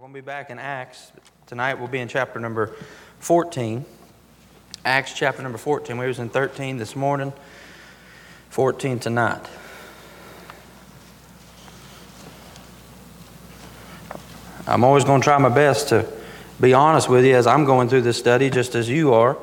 We're going to be back in Acts. Tonight we'll be in chapter number 14. Acts chapter number 14. We was in 13 this morning, 14 tonight. I'm always going to try my best to be honest with you as I'm going through this study, just as you are.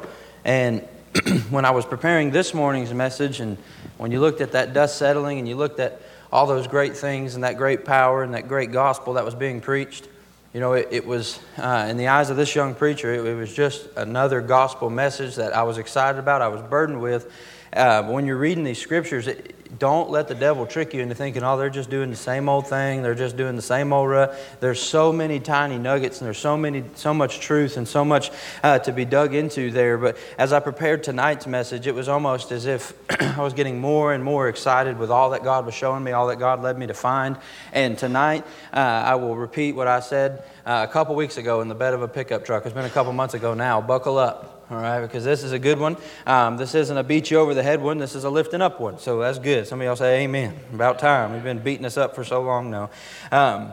And when I was preparing this morning's message, and when you looked at that dust settling and you looked at all those great things and that great power and that great gospel that was being preached, you know, it, it was, uh, in the eyes of this young preacher, it, it, was just another gospel message that I was excited about, I was burdened with. Uh, when you're reading these scriptures, it, don't let the devil trick you into thinking, oh, they're just doing the same old thing. They're just doing the same old rut. There's so many tiny nuggets and there's so many, so much truth and so much uh, to be dug into there. But as I prepared tonight's message, it was almost as if I was getting more and more excited with all that God was showing me, all that God led me to find. And tonight, uh, I will repeat what I said uh, a couple weeks ago in the bed of a pickup truck. It's been a couple months ago now. Buckle up all right, because this is a good one. Um, this isn't a beat you over the head one, this is a lifting up one. So that's good. Some of y'all say amen. About time. We've been beating us up for so long now. Um,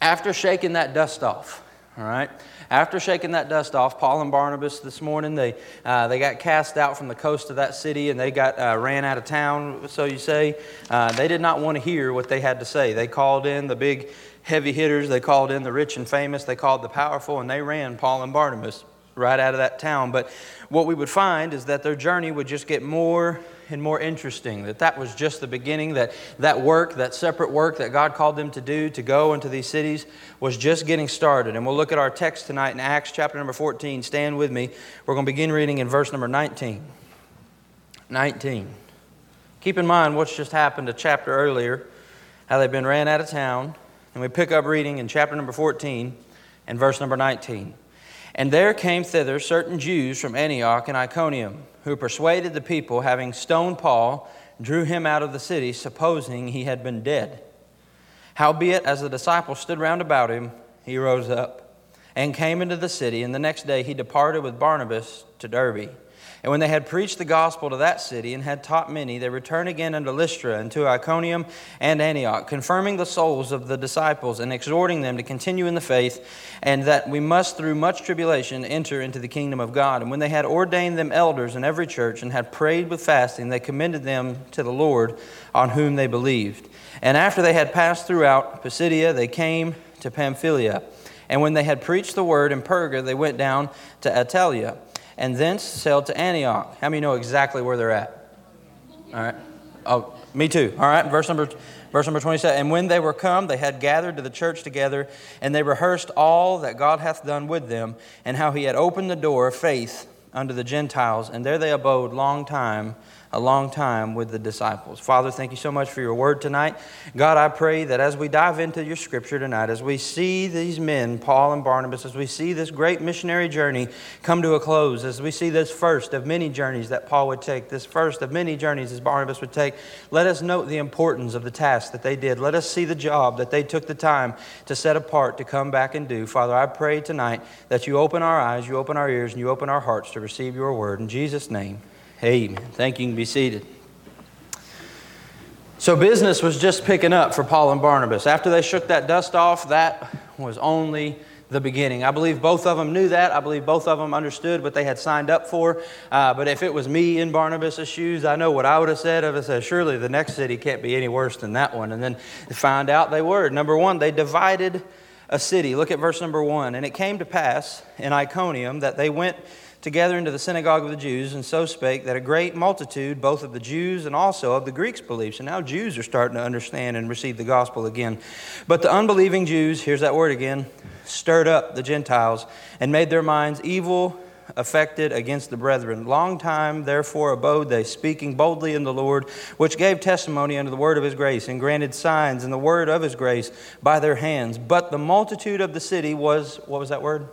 after shaking that dust off, all right, after shaking that dust off, Paul and Barnabas this morning, they, uh, they got cast out from the coast of that city and they got uh, ran out of town, so you say. Uh, they did not want to hear what they had to say. They called in the big heavy hitters, they called in the rich and famous, they called the powerful, and they ran Paul and Barnabas right out of that town. But what we would find is that their journey would just get more and more interesting. That that was just the beginning. That that work, that separate work that God called them to do, to go into these cities, was just getting started. And we'll look at our text tonight in Acts chapter number 14. Stand with me. We're going to begin reading in verse number 19. 19. Keep in mind what's just happened a chapter earlier, how they've been ran out of town. And we pick up reading in chapter number 14 and verse number 19. And there came thither certain Jews from Antioch and Iconium, who persuaded the people, having stoned Paul, drew him out of the city, supposing he had been dead. Howbeit, as the disciples stood round about him, he rose up and came into the city, and the next day he departed with Barnabas to Derbe. And when they had preached the gospel to that city and had taught many, they returned again unto Lystra and to Iconium and Antioch, confirming the souls of the disciples and exhorting them to continue in the faith, and that we must through much tribulation enter into the kingdom of God. And when they had ordained them elders in every church and had prayed with fasting, they commended them to the Lord on whom they believed. And after they had passed throughout Pisidia, they came to Pamphylia. And when they had preached the word in Perga, they went down to Attalia and thence sailed to Antioch. How many know exactly where they're at? All right. Oh, me too. All right. Verse number, verse number 27. And when they were come, they had gathered to the church together, and they rehearsed all that God hath done with them, and how he had opened the door of faith unto the Gentiles. And there they abode long time a long time with the disciples. Father, thank you so much for your word tonight. God, I pray that as we dive into your scripture tonight, as we see these men, Paul and Barnabas, as we see this great missionary journey come to a close, as we see this first of many journeys that Paul would take, this first of many journeys as Barnabas would take, let us note the importance of the task that they did. Let us see the job that they took the time to set apart to come back and do. Father, I pray tonight that you open our eyes, you open our ears, and you open our hearts to receive your word. In Jesus' name, Amen. Thank you. You can be seated. So, business was just picking up for Paul and Barnabas. After they shook that dust off, that was only the beginning. I believe both of them knew that. I believe both of them understood what they had signed up for. Uh, but if it was me in Barnabas' shoes, I know what I would have said. I would have said, surely the next city can't be any worse than that one. And then find out they were. Number one, they divided a city. Look at verse number one. And it came to pass in Iconium that they went together into the synagogue of the Jews, and so spake that a great multitude, both of the Jews and also of the Greeks, believed. So now Jews are starting to understand and receive the gospel again. But the unbelieving Jews, here's that word again, stirred up the Gentiles and made their minds evil affected against the brethren. Long time, therefore, abode they, speaking boldly in the Lord, which gave testimony unto the word of his grace, and granted signs in the word of his grace by their hands. But the multitude of the city was, what was that word?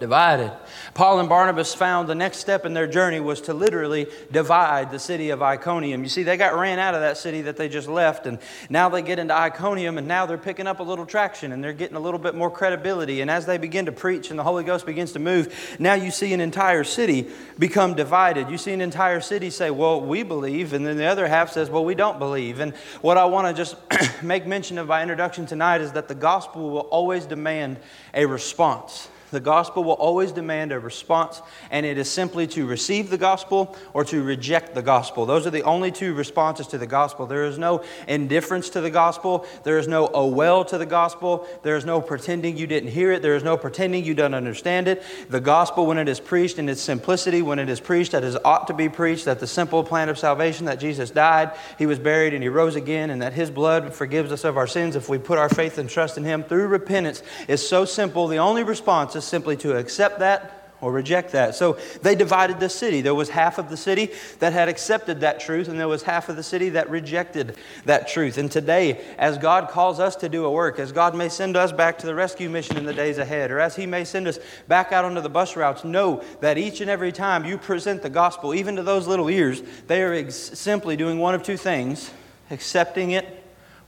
Divided. Paul and Barnabas found the next step in their journey was to literally divide the city of Iconium. You see, they got ran out of that city that they just left, and now they get into Iconium, and now they're picking up a little traction and they're getting a little bit more credibility. And as they begin to preach and the Holy Ghost begins to move, now you see an entire city become divided. You see an entire city say, Well, we believe, and then the other half says, Well, we don't believe. And what I want to just make mention of by introduction tonight is that the gospel will always demand a response. The gospel will always demand a response, and it is simply to receive the gospel or to reject the gospel. Those are the only two responses to the gospel. There is no indifference to the gospel. There is no oh well to the gospel. There is no pretending you didn't hear it. There is no pretending you don't understand it. The gospel, when it is preached in its simplicity, when it is preached as it ought to be preached, that the simple plan of salvation that Jesus died, he was buried, and he rose again, and that his blood forgives us of our sins if we put our faith and trust in him through repentance is so simple. The only response is simply to accept that or reject that. So they divided the city. There was half of the city that had accepted that truth, and there was half of the city that rejected that truth. And today, as God calls us to do a work, as God may send us back to the rescue mission in the days ahead, or as He may send us back out onto the bus routes, know that each and every time you present the gospel, even to those little ears, they are ex- simply doing one of two things accepting it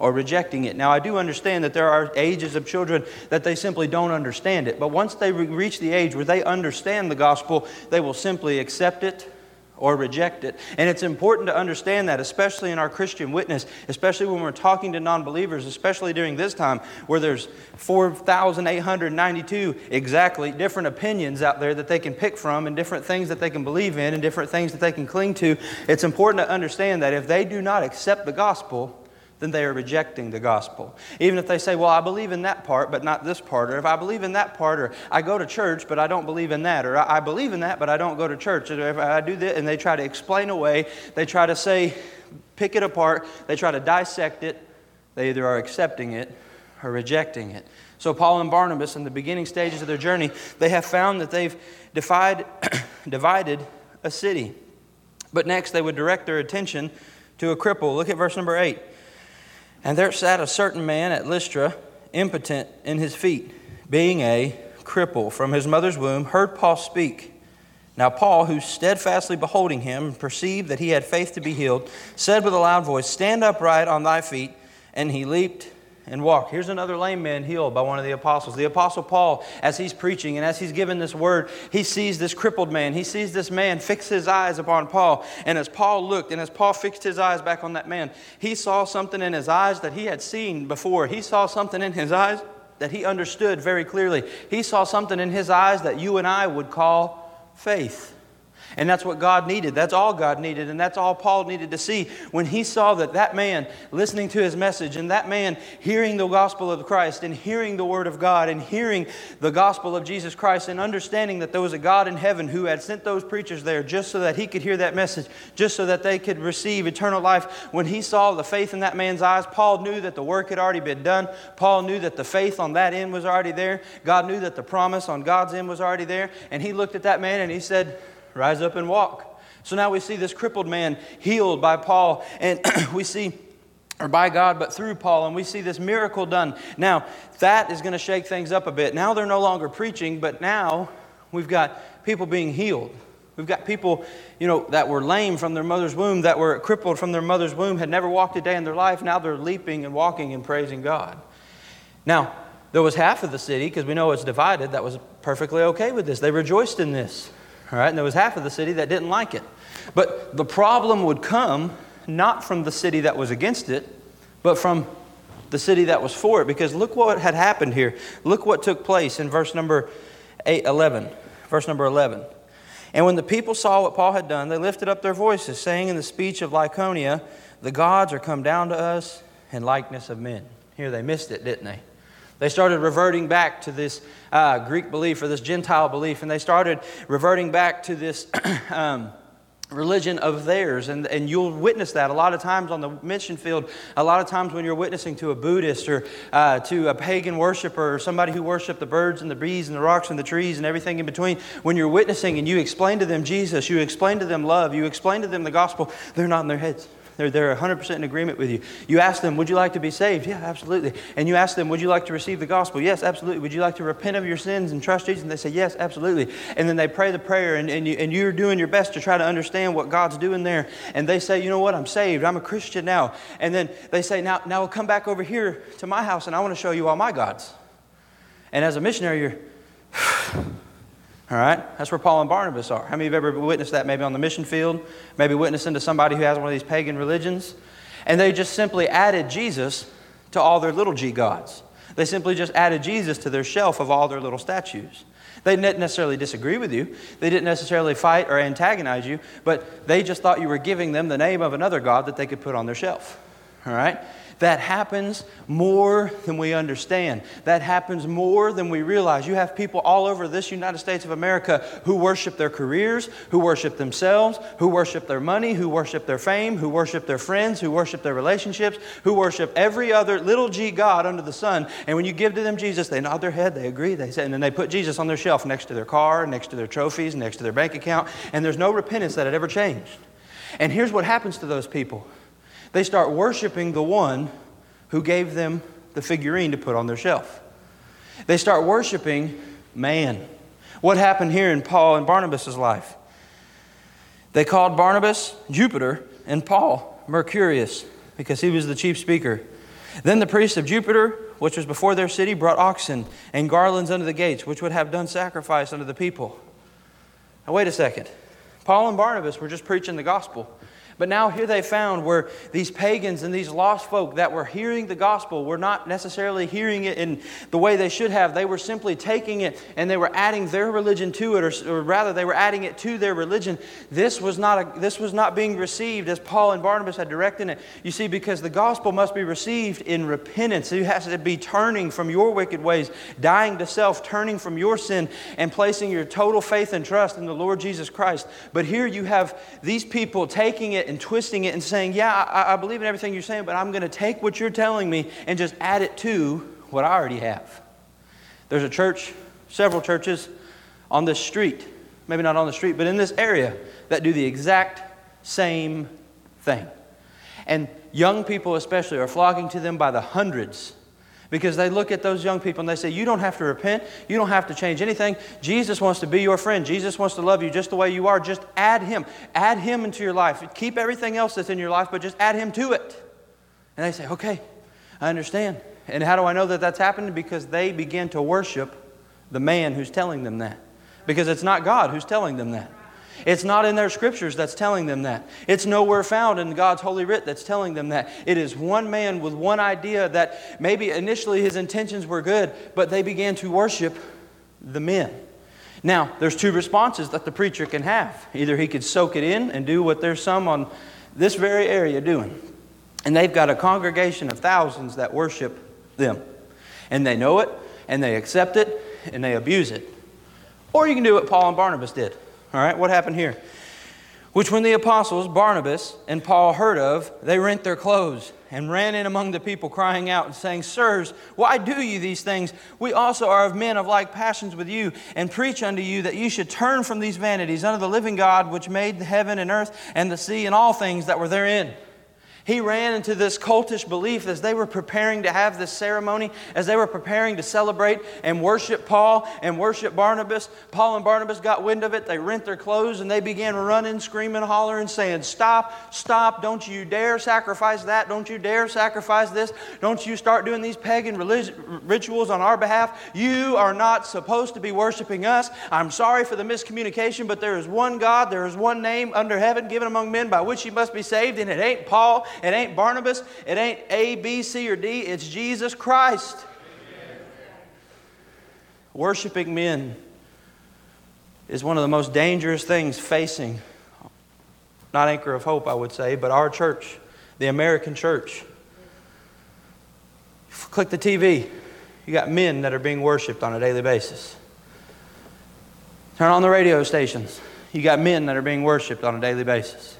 or rejecting it. Now, I do understand that there are ages of children that they simply don't understand it. But once they reach the age where they understand the gospel, they will simply accept it or reject it. And it's important to understand that, especially in our Christian witness, especially when we're talking to non believers, especially during this time where there's 4,892 exactly different opinions out there that they can pick from and different things that they can believe in and different things that they can cling to. It's important to understand that if they do not accept the gospel, then they are rejecting the gospel. Even if they say, Well, I believe in that part, but not this part, or if I believe in that part, or I go to church, but I don't believe in that, or I believe in that, but I don't go to church, or if I do this, and they try to explain away, they try to say, pick it apart, they try to dissect it, they either are accepting it or rejecting it. So, Paul and Barnabas, in the beginning stages of their journey, they have found that they've defied, divided a city. But next, they would direct their attention to a cripple. Look at verse number 8. And there sat a certain man at Lystra, impotent in his feet, being a cripple from his mother's womb, heard Paul speak. Now, Paul, who steadfastly beholding him, perceived that he had faith to be healed, said with a loud voice, Stand upright on thy feet. And he leaped and walk. Here's another lame man healed by one of the apostles. The apostle Paul, as he's preaching and as he's given this word, he sees this crippled man. He sees this man fix his eyes upon Paul. And as Paul looked and as Paul fixed his eyes back on that man, he saw something in his eyes that he had seen before. He saw something in his eyes that he understood very clearly. He saw something in his eyes that you and I would call faith. And that's what God needed. That's all God needed. And that's all Paul needed to see when he saw that that man listening to his message and that man hearing the gospel of Christ and hearing the word of God and hearing the gospel of Jesus Christ and understanding that there was a God in heaven who had sent those preachers there just so that he could hear that message, just so that they could receive eternal life. When he saw the faith in that man's eyes, Paul knew that the work had already been done. Paul knew that the faith on that end was already there. God knew that the promise on God's end was already there. And he looked at that man and he said, rise up and walk. So now we see this crippled man healed by Paul, and we see, or by God, but through Paul, and we see this miracle done. Now, that is going to shake things up a bit. Now they're no longer preaching, but now we've got people being healed. We've got people, you know, that were lame from their mother's womb, that were crippled from their mother's womb, had never walked a day in their life. Now they're leaping and walking and praising God. Now, there was half of the city, because we know it's divided, that was perfectly okay with this. They rejoiced in this. All right, and there was half of the city that didn't like it. But the problem would come not from the city that was against it, but from the city that was for it. Because look what had happened here. Look what took place in verse number eight, 11. Verse number 11. And when the people saw what Paul had done, they lifted up their voices, saying in the speech of Lycaonia, The gods are come down to us in likeness of men. Here they missed it, didn't they? They started reverting back to this uh, Greek belief or this Gentile belief, and they started reverting back to this um, religion of theirs. And, and you'll witness that a lot of times on the mission field, a lot of times when you're witnessing to a Buddhist or uh, to a pagan worshiper or somebody who worshiped the birds and the bees and the rocks and the trees and everything in between. When you're witnessing and you explain to them Jesus, you explain to them love, you explain to them the gospel, they're not in their heads. They're, they're 100% in agreement with you. You ask them, Would you like to be saved? Yeah, absolutely. And you ask them, Would you like to receive the gospel? Yes, absolutely. Would you like to repent of your sins and trust Jesus? And they say, Yes, absolutely. And then they pray the prayer, and, and, you, and you're doing your best to try to understand what God's doing there. And they say, You know what? I'm saved. I'm a Christian now. And then they say, Now, now we'll come back over here to my house, and I want to show you all my gods. And as a missionary, you're. All right? That's where Paul and Barnabas are. How many of you have ever witnessed that maybe on the mission field? Maybe witnessing to somebody who has one of these pagan religions? And they just simply added Jesus to all their little g gods. They simply just added Jesus to their shelf of all their little statues. They didn't necessarily disagree with you. They didn't necessarily fight or antagonize you, but they just thought you were giving them the name of another God that they could put on their shelf. All right? That happens more than we understand. That happens more than we realize. You have people all over this United States of America who worship their careers, who worship themselves, who worship their money, who worship their fame, who worship their friends, who worship their relationships, who worship every other little g God under the sun. And when you give to them Jesus, they nod their head, they agree, they say, and then they put Jesus on their shelf next to their car, next to their trophies, next to their bank account, and there's no repentance that it ever changed. And here's what happens to those people they start worshiping the one who gave them the figurine to put on their shelf. They start worshiping man. What happened here in Paul and Barnabas' life? They called Barnabas Jupiter and Paul Mercurius because he was the chief speaker. Then the priests of Jupiter, which was before their city, brought oxen and garlands unto the gates, which would have done sacrifice unto the people. Now, wait a second. Paul and Barnabas were just preaching the gospel. But now here they found where these pagans and these lost folk that were hearing the gospel were not necessarily hearing it in the way they should have. They were simply taking it and they were adding their religion to it, or, or rather, they were adding it to their religion. This was, not a, this was not being received as Paul and Barnabas had directed it. You see, because the gospel must be received in repentance. It has to be turning from your wicked ways, dying to self, turning from your sin, and placing your total faith and trust in the Lord Jesus Christ. But here you have these people taking it it and twisting it and saying, Yeah, I, I believe in everything you're saying, but I'm going to take what you're telling me and just add it to what I already have. There's a church, several churches on this street, maybe not on the street, but in this area that do the exact same thing. And young people, especially, are flocking to them by the hundreds because they look at those young people and they say, You don't have to repent. You don't have to change anything. Jesus wants to be your friend. Jesus wants to love you just the way you are. Just add Him. Add Him into your life. Keep everything else that's in your life, but just add Him to it. And they say, Okay, I understand. And how do I know that that's happening? Because they begin to worship the man who's telling them that. Because it's not God who's telling them that. It's not in their scriptures that's telling them that. It's nowhere found in God's holy writ that's telling them that. It is one man with one idea that maybe initially his intentions were good, but they began to worship the men. Now, there's two responses that the preacher can have. Either he could soak it in and do what there's some on this very area doing. And they've got a congregation of thousands that worship them. And they know it, and they accept it, and they abuse it. Or you can do what Paul and Barnabas did. All right, what happened here? Which when the apostles, Barnabas and Paul, heard of, they rent their clothes and ran in among the people, crying out and saying, Sirs, why do you these things? We also are of men of like passions with you, and preach unto you that you should turn from these vanities unto the living God, which made the heaven and earth and the sea and all things that were therein he ran into this cultish belief as they were preparing to have this ceremony, as they were preparing to celebrate and worship Paul and worship Barnabas. Paul and Barnabas got wind of it. They rent their clothes and they began running, screaming, hollering, saying, Stop, stop, don't you dare sacrifice that. Don't you dare sacrifice this. Don't you start doing these pagan rituals on our behalf. You are not supposed to be worshiping us. I'm sorry for the miscommunication, but there is one God, there is one name under heaven given among men by which you must be saved, and it ain't Paul it ain't Barnabas. It ain't A, B, C, or D. It's Jesus Christ. Amen. Worshiping men is one of the most dangerous things facing, not Anchor of Hope, I would say, but our church, the American church. Click the TV. You got men that are being worshiped on a daily basis. Turn on the radio stations. You got men that are being worshiped on a daily basis.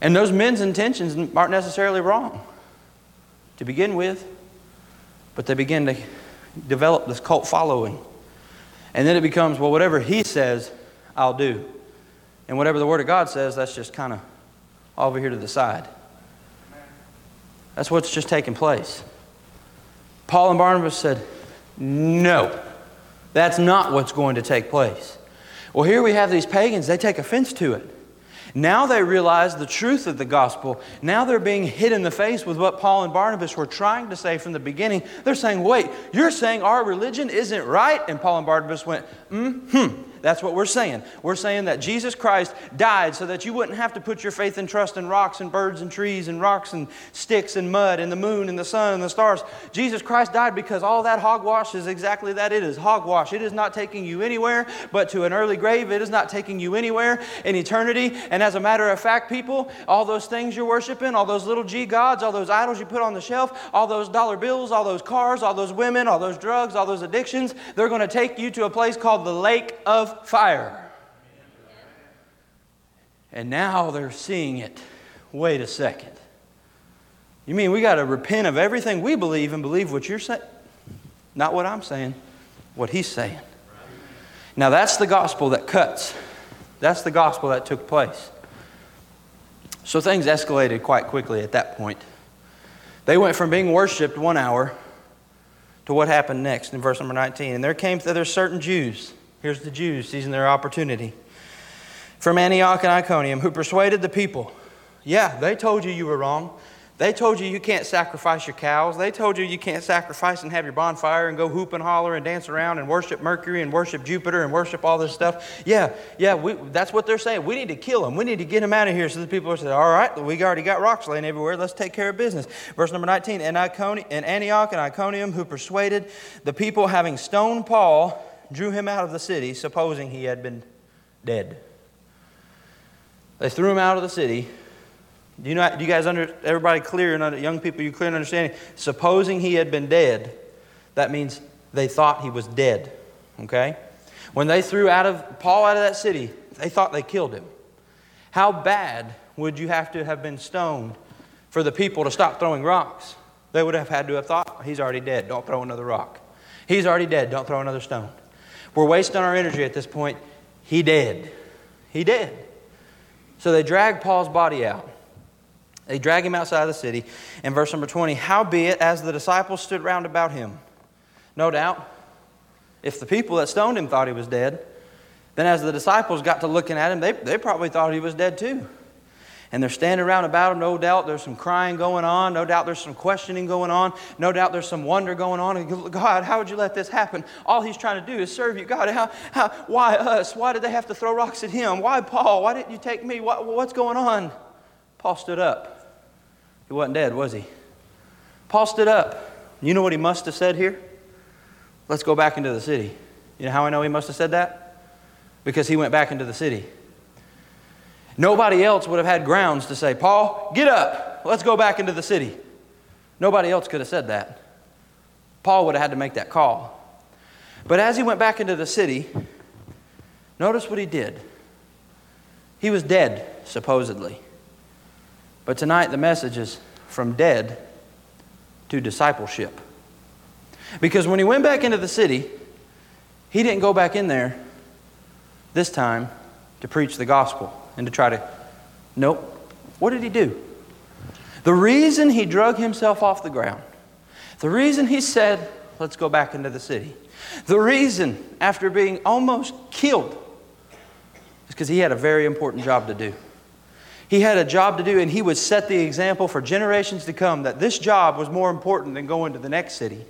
And those men's intentions aren't necessarily wrong to begin with, but they begin to develop this cult following. And then it becomes, well, whatever he says, I'll do. And whatever the Word of God says, that's just kind of over here to the side. That's what's just taking place. Paul and Barnabas said, No, that's not what's going to take place. Well, here we have these pagans, they take offense to it. Now they realize the truth of the gospel. Now they're being hit in the face with what Paul and Barnabas were trying to say from the beginning. They're saying, Wait, you're saying our religion isn't right? And Paul and Barnabas went, Mm hmm. That's what we're saying. We're saying that Jesus Christ died so that you wouldn't have to put your faith and trust in rocks and birds and trees and rocks and sticks and mud and the moon and the sun and the stars. Jesus Christ died because all that hogwash is exactly that it is hogwash. It is not taking you anywhere but to an early grave. It is not taking you anywhere in eternity. And as a matter of fact, people, all those things you're worshiping, all those little G gods, all those idols you put on the shelf, all those dollar bills, all those cars, all those women, all those drugs, all those addictions, they're going to take you to a place called the lake of fire. And now they're seeing it. Wait a second. You mean we got to repent of everything we believe and believe what you're saying? Not what I'm saying, what he's saying. Now that's the gospel that cuts. That's the gospel that took place. So things escalated quite quickly at that point. They went from being worshiped one hour to what happened next in verse number 19. And there came thither certain Jews Here's the Jews seizing their opportunity. From Antioch and Iconium, who persuaded the people. Yeah, they told you you were wrong. They told you you can't sacrifice your cows. They told you you can't sacrifice and have your bonfire and go hoop and holler and dance around and worship Mercury and worship Jupiter and worship all this stuff. Yeah, yeah, we, that's what they're saying. We need to kill them. We need to get them out of here. So the people are saying, all right, we already got rocks laying everywhere. Let's take care of business. Verse number 19, and, Iconi- and Antioch and Iconium, who persuaded the people having stoned Paul drew him out of the city, supposing he had been dead. They threw him out of the city. Do you, know, do you guys under, everybody clear, and young people, you clear in understanding? Supposing he had been dead, that means they thought he was dead. Okay? When they threw out of Paul out of that city, they thought they killed him. How bad would you have to have been stoned for the people to stop throwing rocks? They would have had to have thought, he's already dead, don't throw another rock. He's already dead, don't throw another stone. We're wasting our energy at this point. He did. He did. So they drag Paul's body out. They drag him outside of the city. In verse number 20, howbeit, as the disciples stood round about him, no doubt, if the people that stoned him thought he was dead, then as the disciples got to looking at him, they, they probably thought he was dead too and they're standing around about him. No doubt there's some crying going on. No doubt there's some questioning going on. No doubt there's some wonder going on. God, how would you let this happen? All he's trying to do is serve you. God, how, how, why us? Why did they have to throw rocks at him? Why Paul? Why didn't you take me? What, what's going on? Paul stood up. He wasn't dead, was he? Paul stood up. You know what he must have said here? Let's go back into the city. You know how I know he must have said that? Because he went back into the city. Nobody else would have had grounds to say, Paul, get up, let's go back into the city. Nobody else could have said that. Paul would have had to make that call. But as he went back into the city, notice what he did. He was dead, supposedly. But tonight the message is from dead to discipleship. Because when he went back into the city, he didn't go back in there this time to preach the gospel and to try to. Nope. What did he do? The reason he drug himself off the ground, the reason he said, let's go back into the city, the reason after being almost killed is because he had a very important job to do. He had a job to do, and he would set the example for generations to come that this job was more important than going to the next city.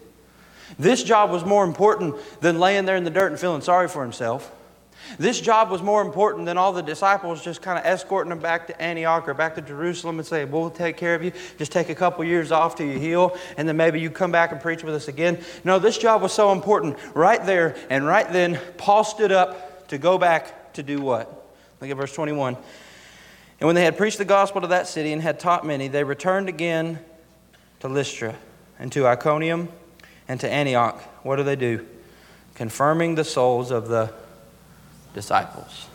This job was more important than laying there in the dirt and feeling sorry for himself. This job was more important than all the disciples just kind of escorting them back to Antioch or back to Jerusalem and say, We'll take care of you. Just take a couple years off till you heal, and then maybe you come back and preach with us again. No, this job was so important. Right there and right then, Paul stood up to go back to do what? Look at verse 21. And when they had preached the gospel to that city and had taught many, they returned again to Lystra and to Iconium and to Antioch. What do they do? Confirming the souls of the disciples.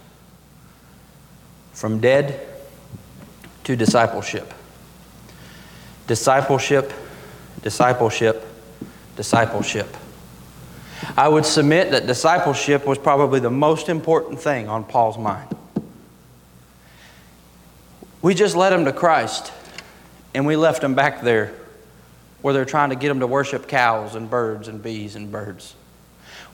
From dead to discipleship. Discipleship, discipleship, discipleship. I would submit that discipleship was probably the most important thing on Paul's mind. We just led him to Christ and we left him back there where they're trying to get him to worship cows and birds and bees and birds.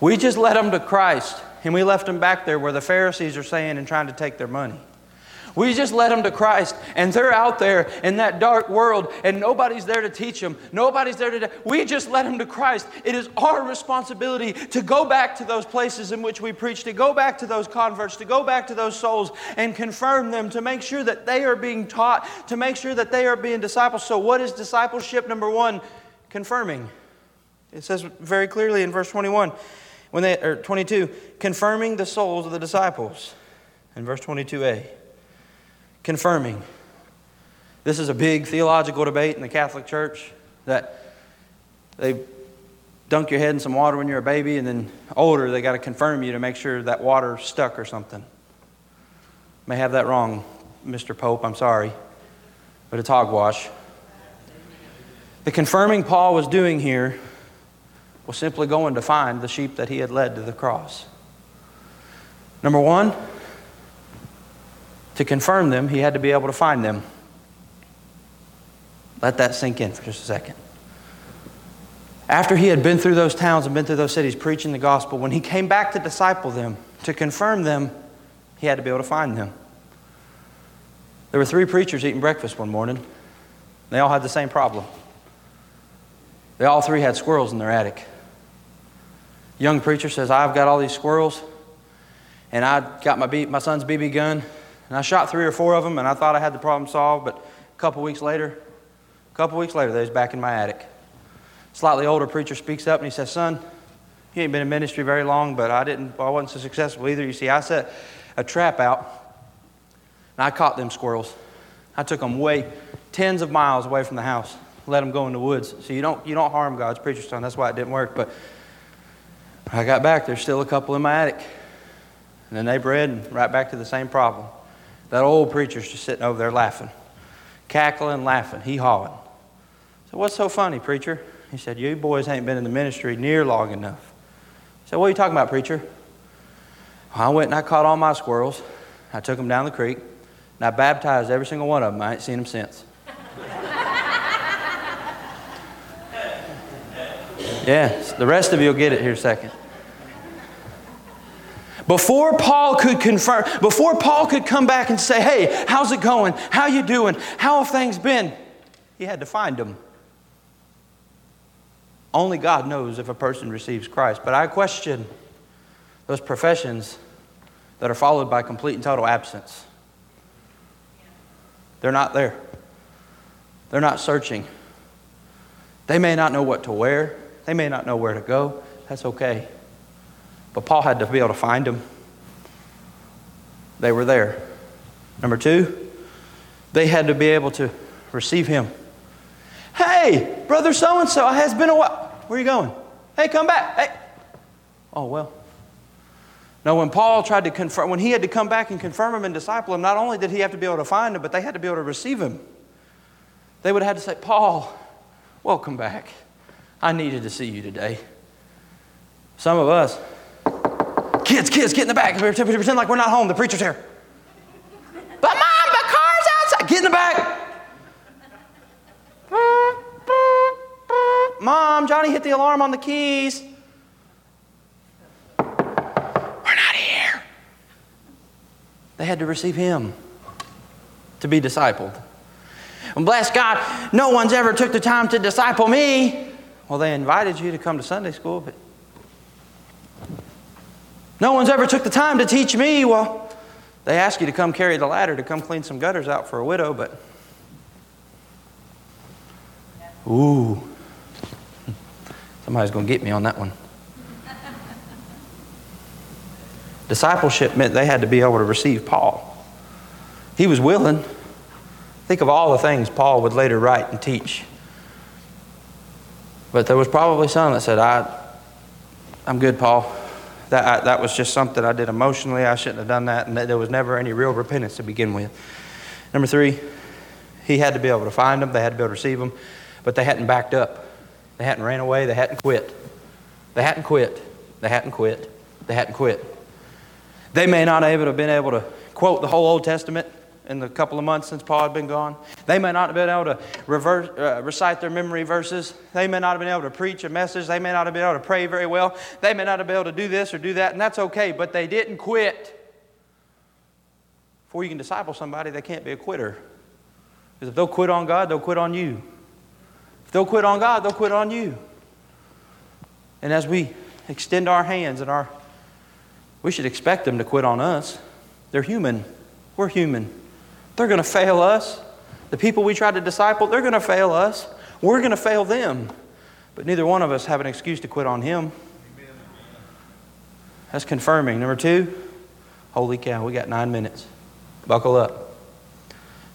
We just led him to Christ and we left them back there where the Pharisees are saying and trying to take their money. We just led them to Christ, and they're out there in that dark world, and nobody's there to teach them. Nobody's there to. We just led them to Christ. It is our responsibility to go back to those places in which we preach, to go back to those converts, to go back to those souls and confirm them, to make sure that they are being taught, to make sure that they are being disciples. So, what is discipleship? Number one, confirming. It says very clearly in verse 21, when they, or 22, confirming the souls of the disciples. In verse 22a confirming. This is a big theological debate in the Catholic Church that they dunk your head in some water when you're a baby, and then older, they got to confirm you to make sure that water stuck or something. May have that wrong, Mr. Pope, I'm sorry, but it's hogwash. The confirming Paul was doing here was simply going to find the sheep that he had led to the cross. Number one, to confirm them, he had to be able to find them. Let that sink in for just a second. After he had been through those towns and been through those cities preaching the gospel, when he came back to disciple them, to confirm them, he had to be able to find them. There were three preachers eating breakfast one morning. They all had the same problem. They all three had squirrels in their attic. Young preacher says, I've got all these squirrels, and I got my, B, my son's BB gun, and I shot three or four of them, and I thought I had the problem solved, but a couple weeks later, a couple weeks later, they was back in my attic. Slightly older preacher speaks up and he says, Son, you ain't been in ministry very long, but I didn't I wasn't so successful either. You see, I set a trap out and I caught them squirrels. I took them way tens of miles away from the house, let them go in the woods. So you don't you don't harm God's preacher's son. That's why it didn't work. But I got back, there's still a couple in my attic. And then they bred and right back to the same problem. That old preacher's just sitting over there laughing, cackling, laughing, he hawing. So, what's so funny, preacher? He said, You boys ain't been in the ministry near long enough. I said, What are you talking about, preacher? I went and I caught all my squirrels. I took them down the creek, and I baptized every single one of them. I ain't seen them since. Yes, the rest of you will get it here second. Before Paul could confirm, before Paul could come back and say, "Hey, how's it going? How you doing? How have things been?" He had to find them. Only God knows if a person receives Christ, but I question those professions that are followed by complete and total absence. They're not there. They're not searching. They may not know what to wear. They may not know where to go. That's okay. But Paul had to be able to find them. They were there. Number two, they had to be able to receive him. Hey, brother so and so, has been a while. Where are you going? Hey, come back. Hey. Oh, well. No, when Paul tried to confirm, when he had to come back and confirm him and disciple him, not only did he have to be able to find him, but they had to be able to receive him. They would have had to say, Paul, welcome back. I needed to see you today. Some of us, Kids, kids, get in the back. Pretend like we're not home. The preacher's here. But mom, the car's outside. Get in the back. Mom, Johnny hit the alarm on the keys. We're not here. They had to receive him to be discipled. And bless God, no one's ever took the time to disciple me. Well, they invited you to come to Sunday school, but no one's ever took the time to teach me. Well, they ask you to come carry the ladder to come clean some gutters out for a widow, but. Ooh. Somebody's going to get me on that one. Discipleship meant they had to be able to receive Paul. He was willing. Think of all the things Paul would later write and teach. But there was probably some that said, I, I'm good, Paul. That, I, that was just something I did emotionally. I shouldn't have done that. And there was never any real repentance to begin with. Number three, he had to be able to find them. They had to be able to receive them. But they hadn't backed up. They hadn't ran away. They hadn't quit. They hadn't quit. They hadn't quit. They hadn't quit. They may not have been able to quote the whole Old Testament in the couple of months since Paul had been gone. They may not have been able to reverse, uh, recite their memory verses. They may not have been able to preach a message. They may not have been able to pray very well. They may not have been able to do this or do that, and that's okay, but they didn't quit. Before you can disciple somebody, they can't be a quitter. Because if they'll quit on God, they'll quit on you. If they'll quit on God, they'll quit on you. And as we extend our hands and our, we should expect them to quit on us. They're human. We're human. They're going to fail us. The people we try to disciple, they're going to fail us. We're going to fail them. But neither one of us have an excuse to quit on Him. That's confirming. Number two, holy cow, we got nine minutes. Buckle up.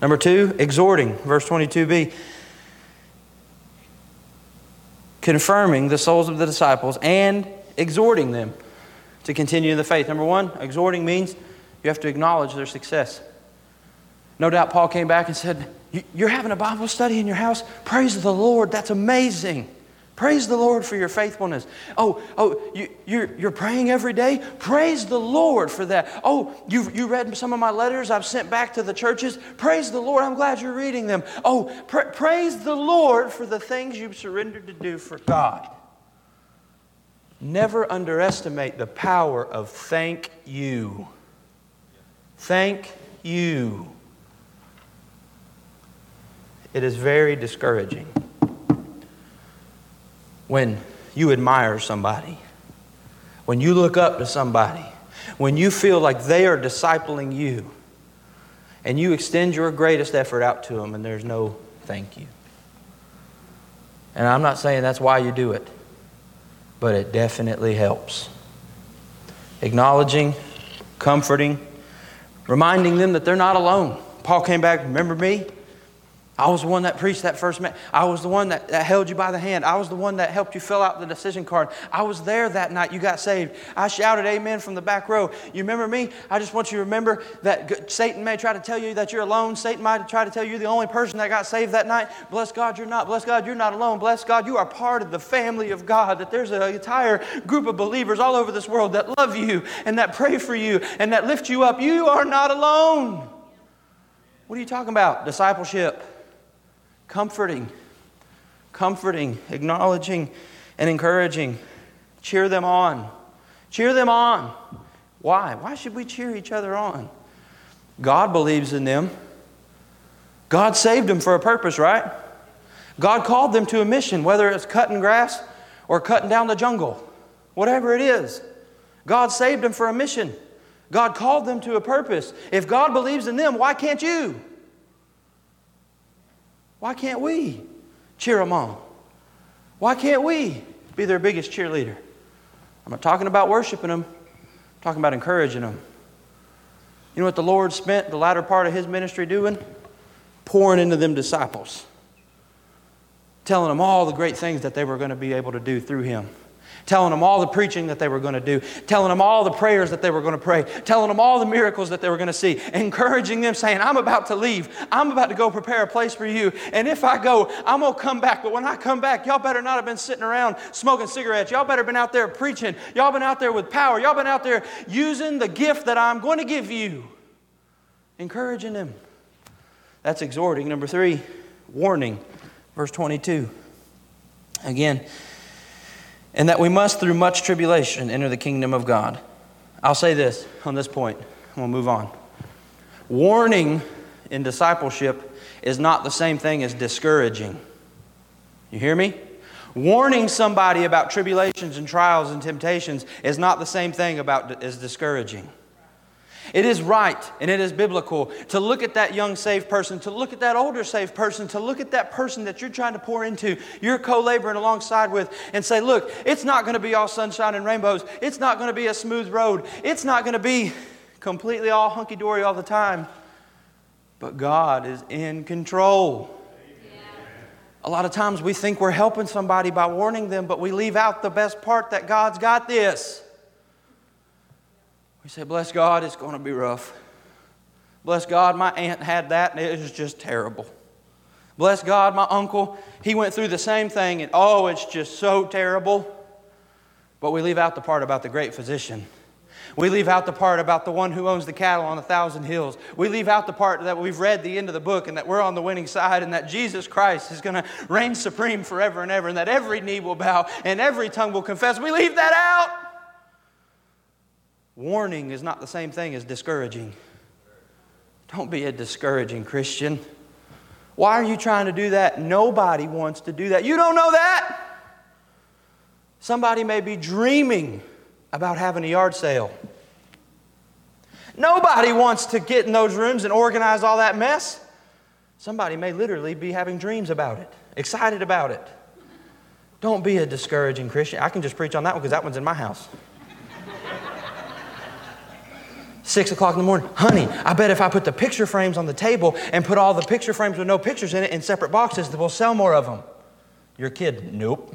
Number two, exhorting, verse 22b. Confirming the souls of the disciples and exhorting them to continue in the faith. Number one, exhorting means you have to acknowledge their success. No doubt Paul came back and said, You're having a Bible study in your house? Praise the Lord. That's amazing. Praise the Lord for your faithfulness. Oh, oh, you, you're, you're praying every day? Praise the Lord for that. Oh, you, you read some of my letters I've sent back to the churches? Praise the Lord. I'm glad you're reading them. Oh, pra- praise the Lord for the things you've surrendered to do for God. Never underestimate the power of thank you. Thank you it is very discouraging when you admire somebody, when you look up to somebody, when you feel like they are discipling you, and you extend your greatest effort out to them, and there's no thank you. And I'm not saying that's why you do it, but it definitely helps. Acknowledging, comforting, reminding them that they're not alone. Paul came back, remember me? I was the one that preached that first message. I was the one that, that held you by the hand. I was the one that helped you fill out the decision card. I was there that night you got saved. I shouted amen from the back row. You remember me? I just want you to remember that Satan may try to tell you that you're alone. Satan might try to tell you you're the only person that got saved that night. Bless God, you're not. Bless God, you're not alone. Bless God, you are part of the family of God. That there's an entire group of believers all over this world that love you and that pray for you and that lift you up. You are not alone. What are you talking about? Discipleship comforting, comforting, acknowledging, and encouraging. Cheer them on. Cheer them on. Why? Why should we cheer each other on? God believes in them. God saved them for a purpose, right? God called them to a mission, whether it's cutting grass or cutting down the jungle, whatever it is. God saved them for a mission. God called them to a purpose. If God believes in them, why can't you? Why can't we cheer them on? Why can't we be their biggest cheerleader? I'm not talking about worshiping them, I'm talking about encouraging them. You know what the Lord spent the latter part of his ministry doing? Pouring into them disciples, telling them all the great things that they were going to be able to do through him telling them all the preaching that they were going to do, telling them all the prayers that they were going to pray, telling them all the miracles that they were going to see, encouraging them, saying, I'm about to leave. I'm about to go prepare a place for you. And if I go, I'm going to come back. But when I come back, y'all better not have been sitting around smoking cigarettes. Y'all better been out there preaching. Y'all been out there with power. Y'all been out there using the gift that I'm going to give you. Encouraging them. That's exhorting. Number three, warning. Verse 22. Again, and that we must, through much tribulation, enter the kingdom of God. I'll say this on this point, we'll move on. Warning in discipleship is not the same thing as discouraging. You hear me? Warning somebody about tribulations and trials and temptations is not the same thing about as discouraging. It is right and it is biblical to look at that young saved person, to look at that older saved person, to look at that person that you're trying to pour into, you're co laboring alongside with, and say, Look, it's not going to be all sunshine and rainbows. It's not going to be a smooth road. It's not going to be completely all hunky dory all the time. But God is in control. A lot of times we think we're helping somebody by warning them, but we leave out the best part that God's got this. We say, Bless God, it's going to be rough. Bless God, my aunt had that and it was just terrible. Bless God, my uncle, he went through the same thing and oh, it's just so terrible. But we leave out the part about the great physician. We leave out the part about the one who owns the cattle on a thousand hills. We leave out the part that we've read the end of the book and that we're on the winning side and that Jesus Christ is going to reign supreme forever and ever and that every knee will bow and every tongue will confess. We leave that out. Warning is not the same thing as discouraging. Don't be a discouraging Christian. Why are you trying to do that? Nobody wants to do that. You don't know that. Somebody may be dreaming about having a yard sale. Nobody wants to get in those rooms and organize all that mess. Somebody may literally be having dreams about it, excited about it. Don't be a discouraging Christian. I can just preach on that one because that one's in my house. Six o'clock in the morning, honey, I bet if I put the picture frames on the table and put all the picture frames with no pictures in it in separate boxes, that we'll sell more of them. Your kid, nope.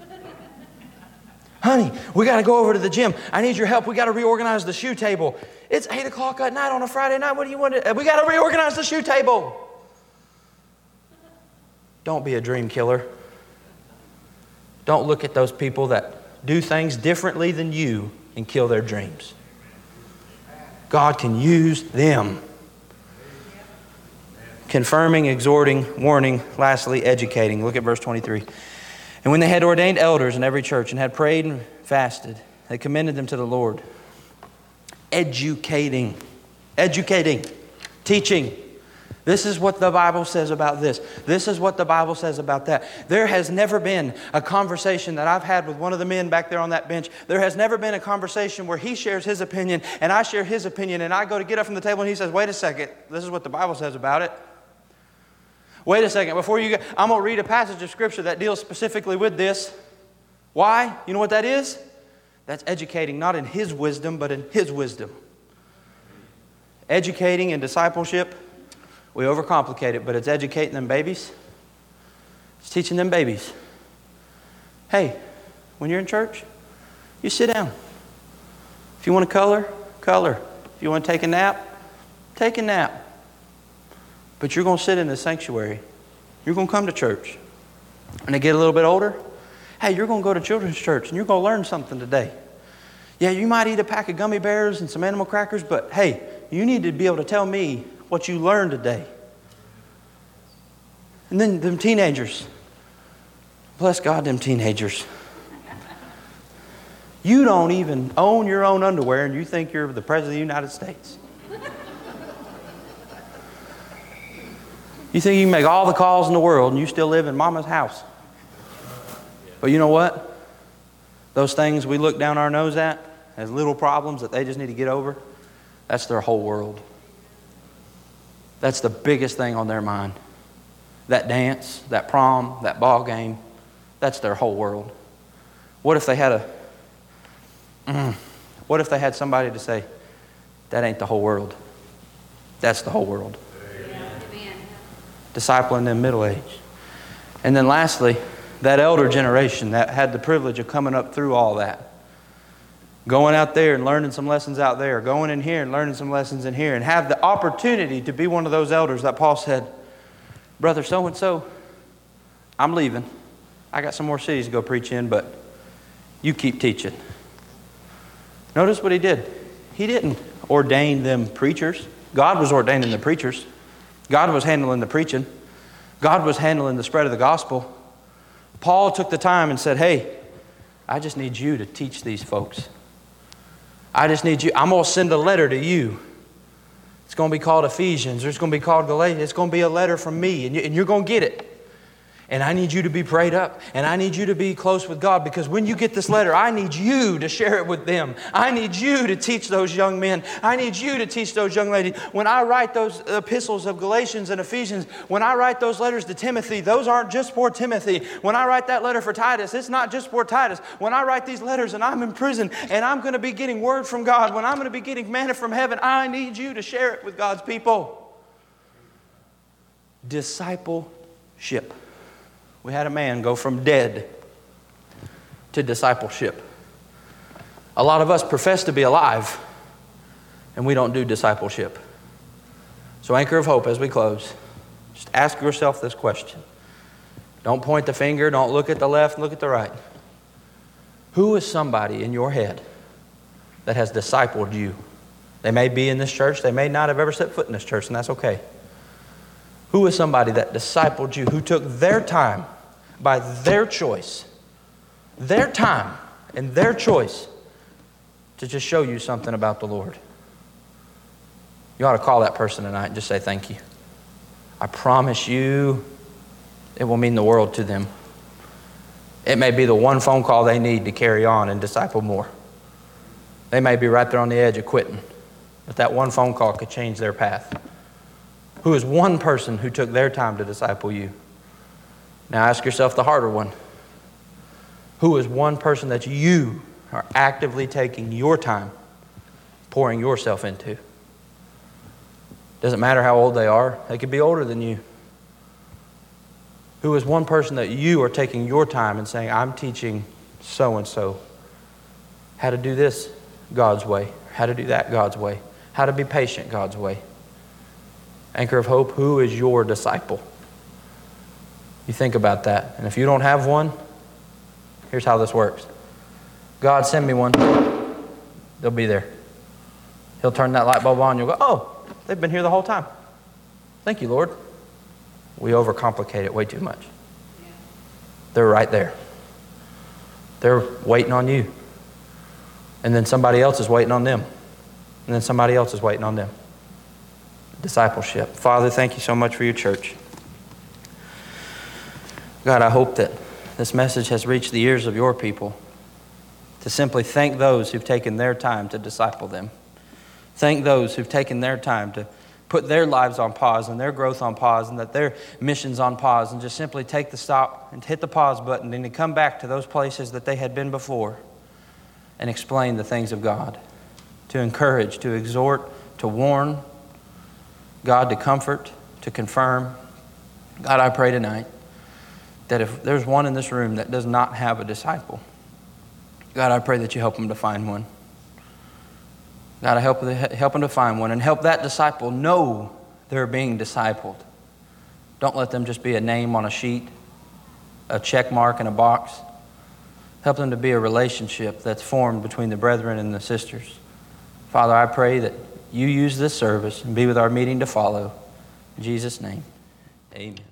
Honey, we got to go over to the gym. I need your help. We got to reorganize the shoe table. It's 8 o'clock at night on a Friday night. What do you want to? Uh, we got to reorganize the shoe table. Don't be a dream killer. Don't look at those people that do things differently than you and kill their dreams. God can use them. Confirming, exhorting, warning, lastly, educating. Look at verse 23. And when they had ordained elders in every church and had prayed and fasted, they commended them to the Lord. Educating, educating, teaching. This is what the Bible says about this. This is what the Bible says about that. There has never been a conversation that I've had with one of the men back there on that bench. There has never been a conversation where he shares his opinion and I share his opinion and I go to get up from the table and he says, Wait a second, this is what the Bible says about it. Wait a second, before you go, I'm going to read a passage of Scripture that deals specifically with this. Why? You know what that is? That's educating, not in His wisdom, but in His wisdom. Educating and discipleship, we overcomplicate it, but it's educating them babies. It's teaching them babies. Hey, when you're in church, you sit down. If you want to color, color. If you want to take a nap, take a nap. But you're going to sit in the sanctuary. You're going to come to church. When they get a little bit older, hey, you're going to go to children's church and you're going to learn something today. Yeah, you might eat a pack of gummy bears and some animal crackers, but hey, you need to be able to tell me what you learned today. And then them teenagers. Bless God, them teenagers. You don't even own your own underwear and you think you're the President of the United States. You think you can make all the calls in the world and you still live in mama's house. But you know what? Those things we look down our nose at as little problems that they just need to get over, that's their whole world. That's the biggest thing on their mind. That dance, that prom, that ball game, that's their whole world. What if they had a mm, what if they had somebody to say, that ain't the whole world? That's the whole world discipling them middle age. And then lastly, that elder generation that had the privilege of coming up through all that. Going out there and learning some lessons out there, going in here and learning some lessons in here, and have the opportunity to be one of those elders that Paul said, Brother so and so, I'm leaving. I got some more cities to go preach in, but you keep teaching. Notice what he did. He didn't ordain them preachers, God was ordaining the preachers. God was handling the preaching, God was handling the spread of the gospel. Paul took the time and said, Hey, I just need you to teach these folks. I just need you. I'm going to send a letter to you. It's going to be called Ephesians, or it's going to be called Galatians. It's going to be a letter from me, and you're going to get it. And I need you to be prayed up. And I need you to be close with God because when you get this letter, I need you to share it with them. I need you to teach those young men. I need you to teach those young ladies. When I write those epistles of Galatians and Ephesians, when I write those letters to Timothy, those aren't just for Timothy. When I write that letter for Titus, it's not just for Titus. When I write these letters and I'm in prison and I'm going to be getting word from God, when I'm going to be getting manna from heaven, I need you to share it with God's people. Discipleship we had a man go from dead to discipleship. A lot of us profess to be alive, and we don't do discipleship. So, anchor of hope as we close, just ask yourself this question. Don't point the finger, don't look at the left, look at the right. Who is somebody in your head that has discipled you? They may be in this church, they may not have ever set foot in this church, and that's okay. Who is somebody that discipled you, who took their time by their choice, their time and their choice to just show you something about the Lord? You ought to call that person tonight and just say thank you. I promise you it will mean the world to them. It may be the one phone call they need to carry on and disciple more. They may be right there on the edge of quitting, but that one phone call could change their path. Who is one person who took their time to disciple you? Now ask yourself the harder one. Who is one person that you are actively taking your time, pouring yourself into? Doesn't matter how old they are, they could be older than you. Who is one person that you are taking your time and saying, I'm teaching so and so how to do this God's way, how to do that God's way, how to be patient God's way? Anchor of Hope, who is your disciple? You think about that. And if you don't have one, here's how this works God, send me one. They'll be there. He'll turn that light bulb on. You'll go, oh, they've been here the whole time. Thank you, Lord. We overcomplicate it way too much. They're right there. They're waiting on you. And then somebody else is waiting on them. And then somebody else is waiting on them. Discipleship. Father, thank you so much for your church. God, I hope that this message has reached the ears of your people to simply thank those who've taken their time to disciple them. Thank those who've taken their time to put their lives on pause and their growth on pause and that their missions on pause and just simply take the stop and hit the pause button and to come back to those places that they had been before and explain the things of God, to encourage, to exhort, to warn, God to comfort, to confirm. God, I pray tonight that if there's one in this room that does not have a disciple, God, I pray that you help them to find one. God, I help, help them to find one and help that disciple know they're being discipled. Don't let them just be a name on a sheet, a check mark in a box. Help them to be a relationship that's formed between the brethren and the sisters. Father, I pray that you use this service and be with our meeting to follow. In Jesus' name, amen.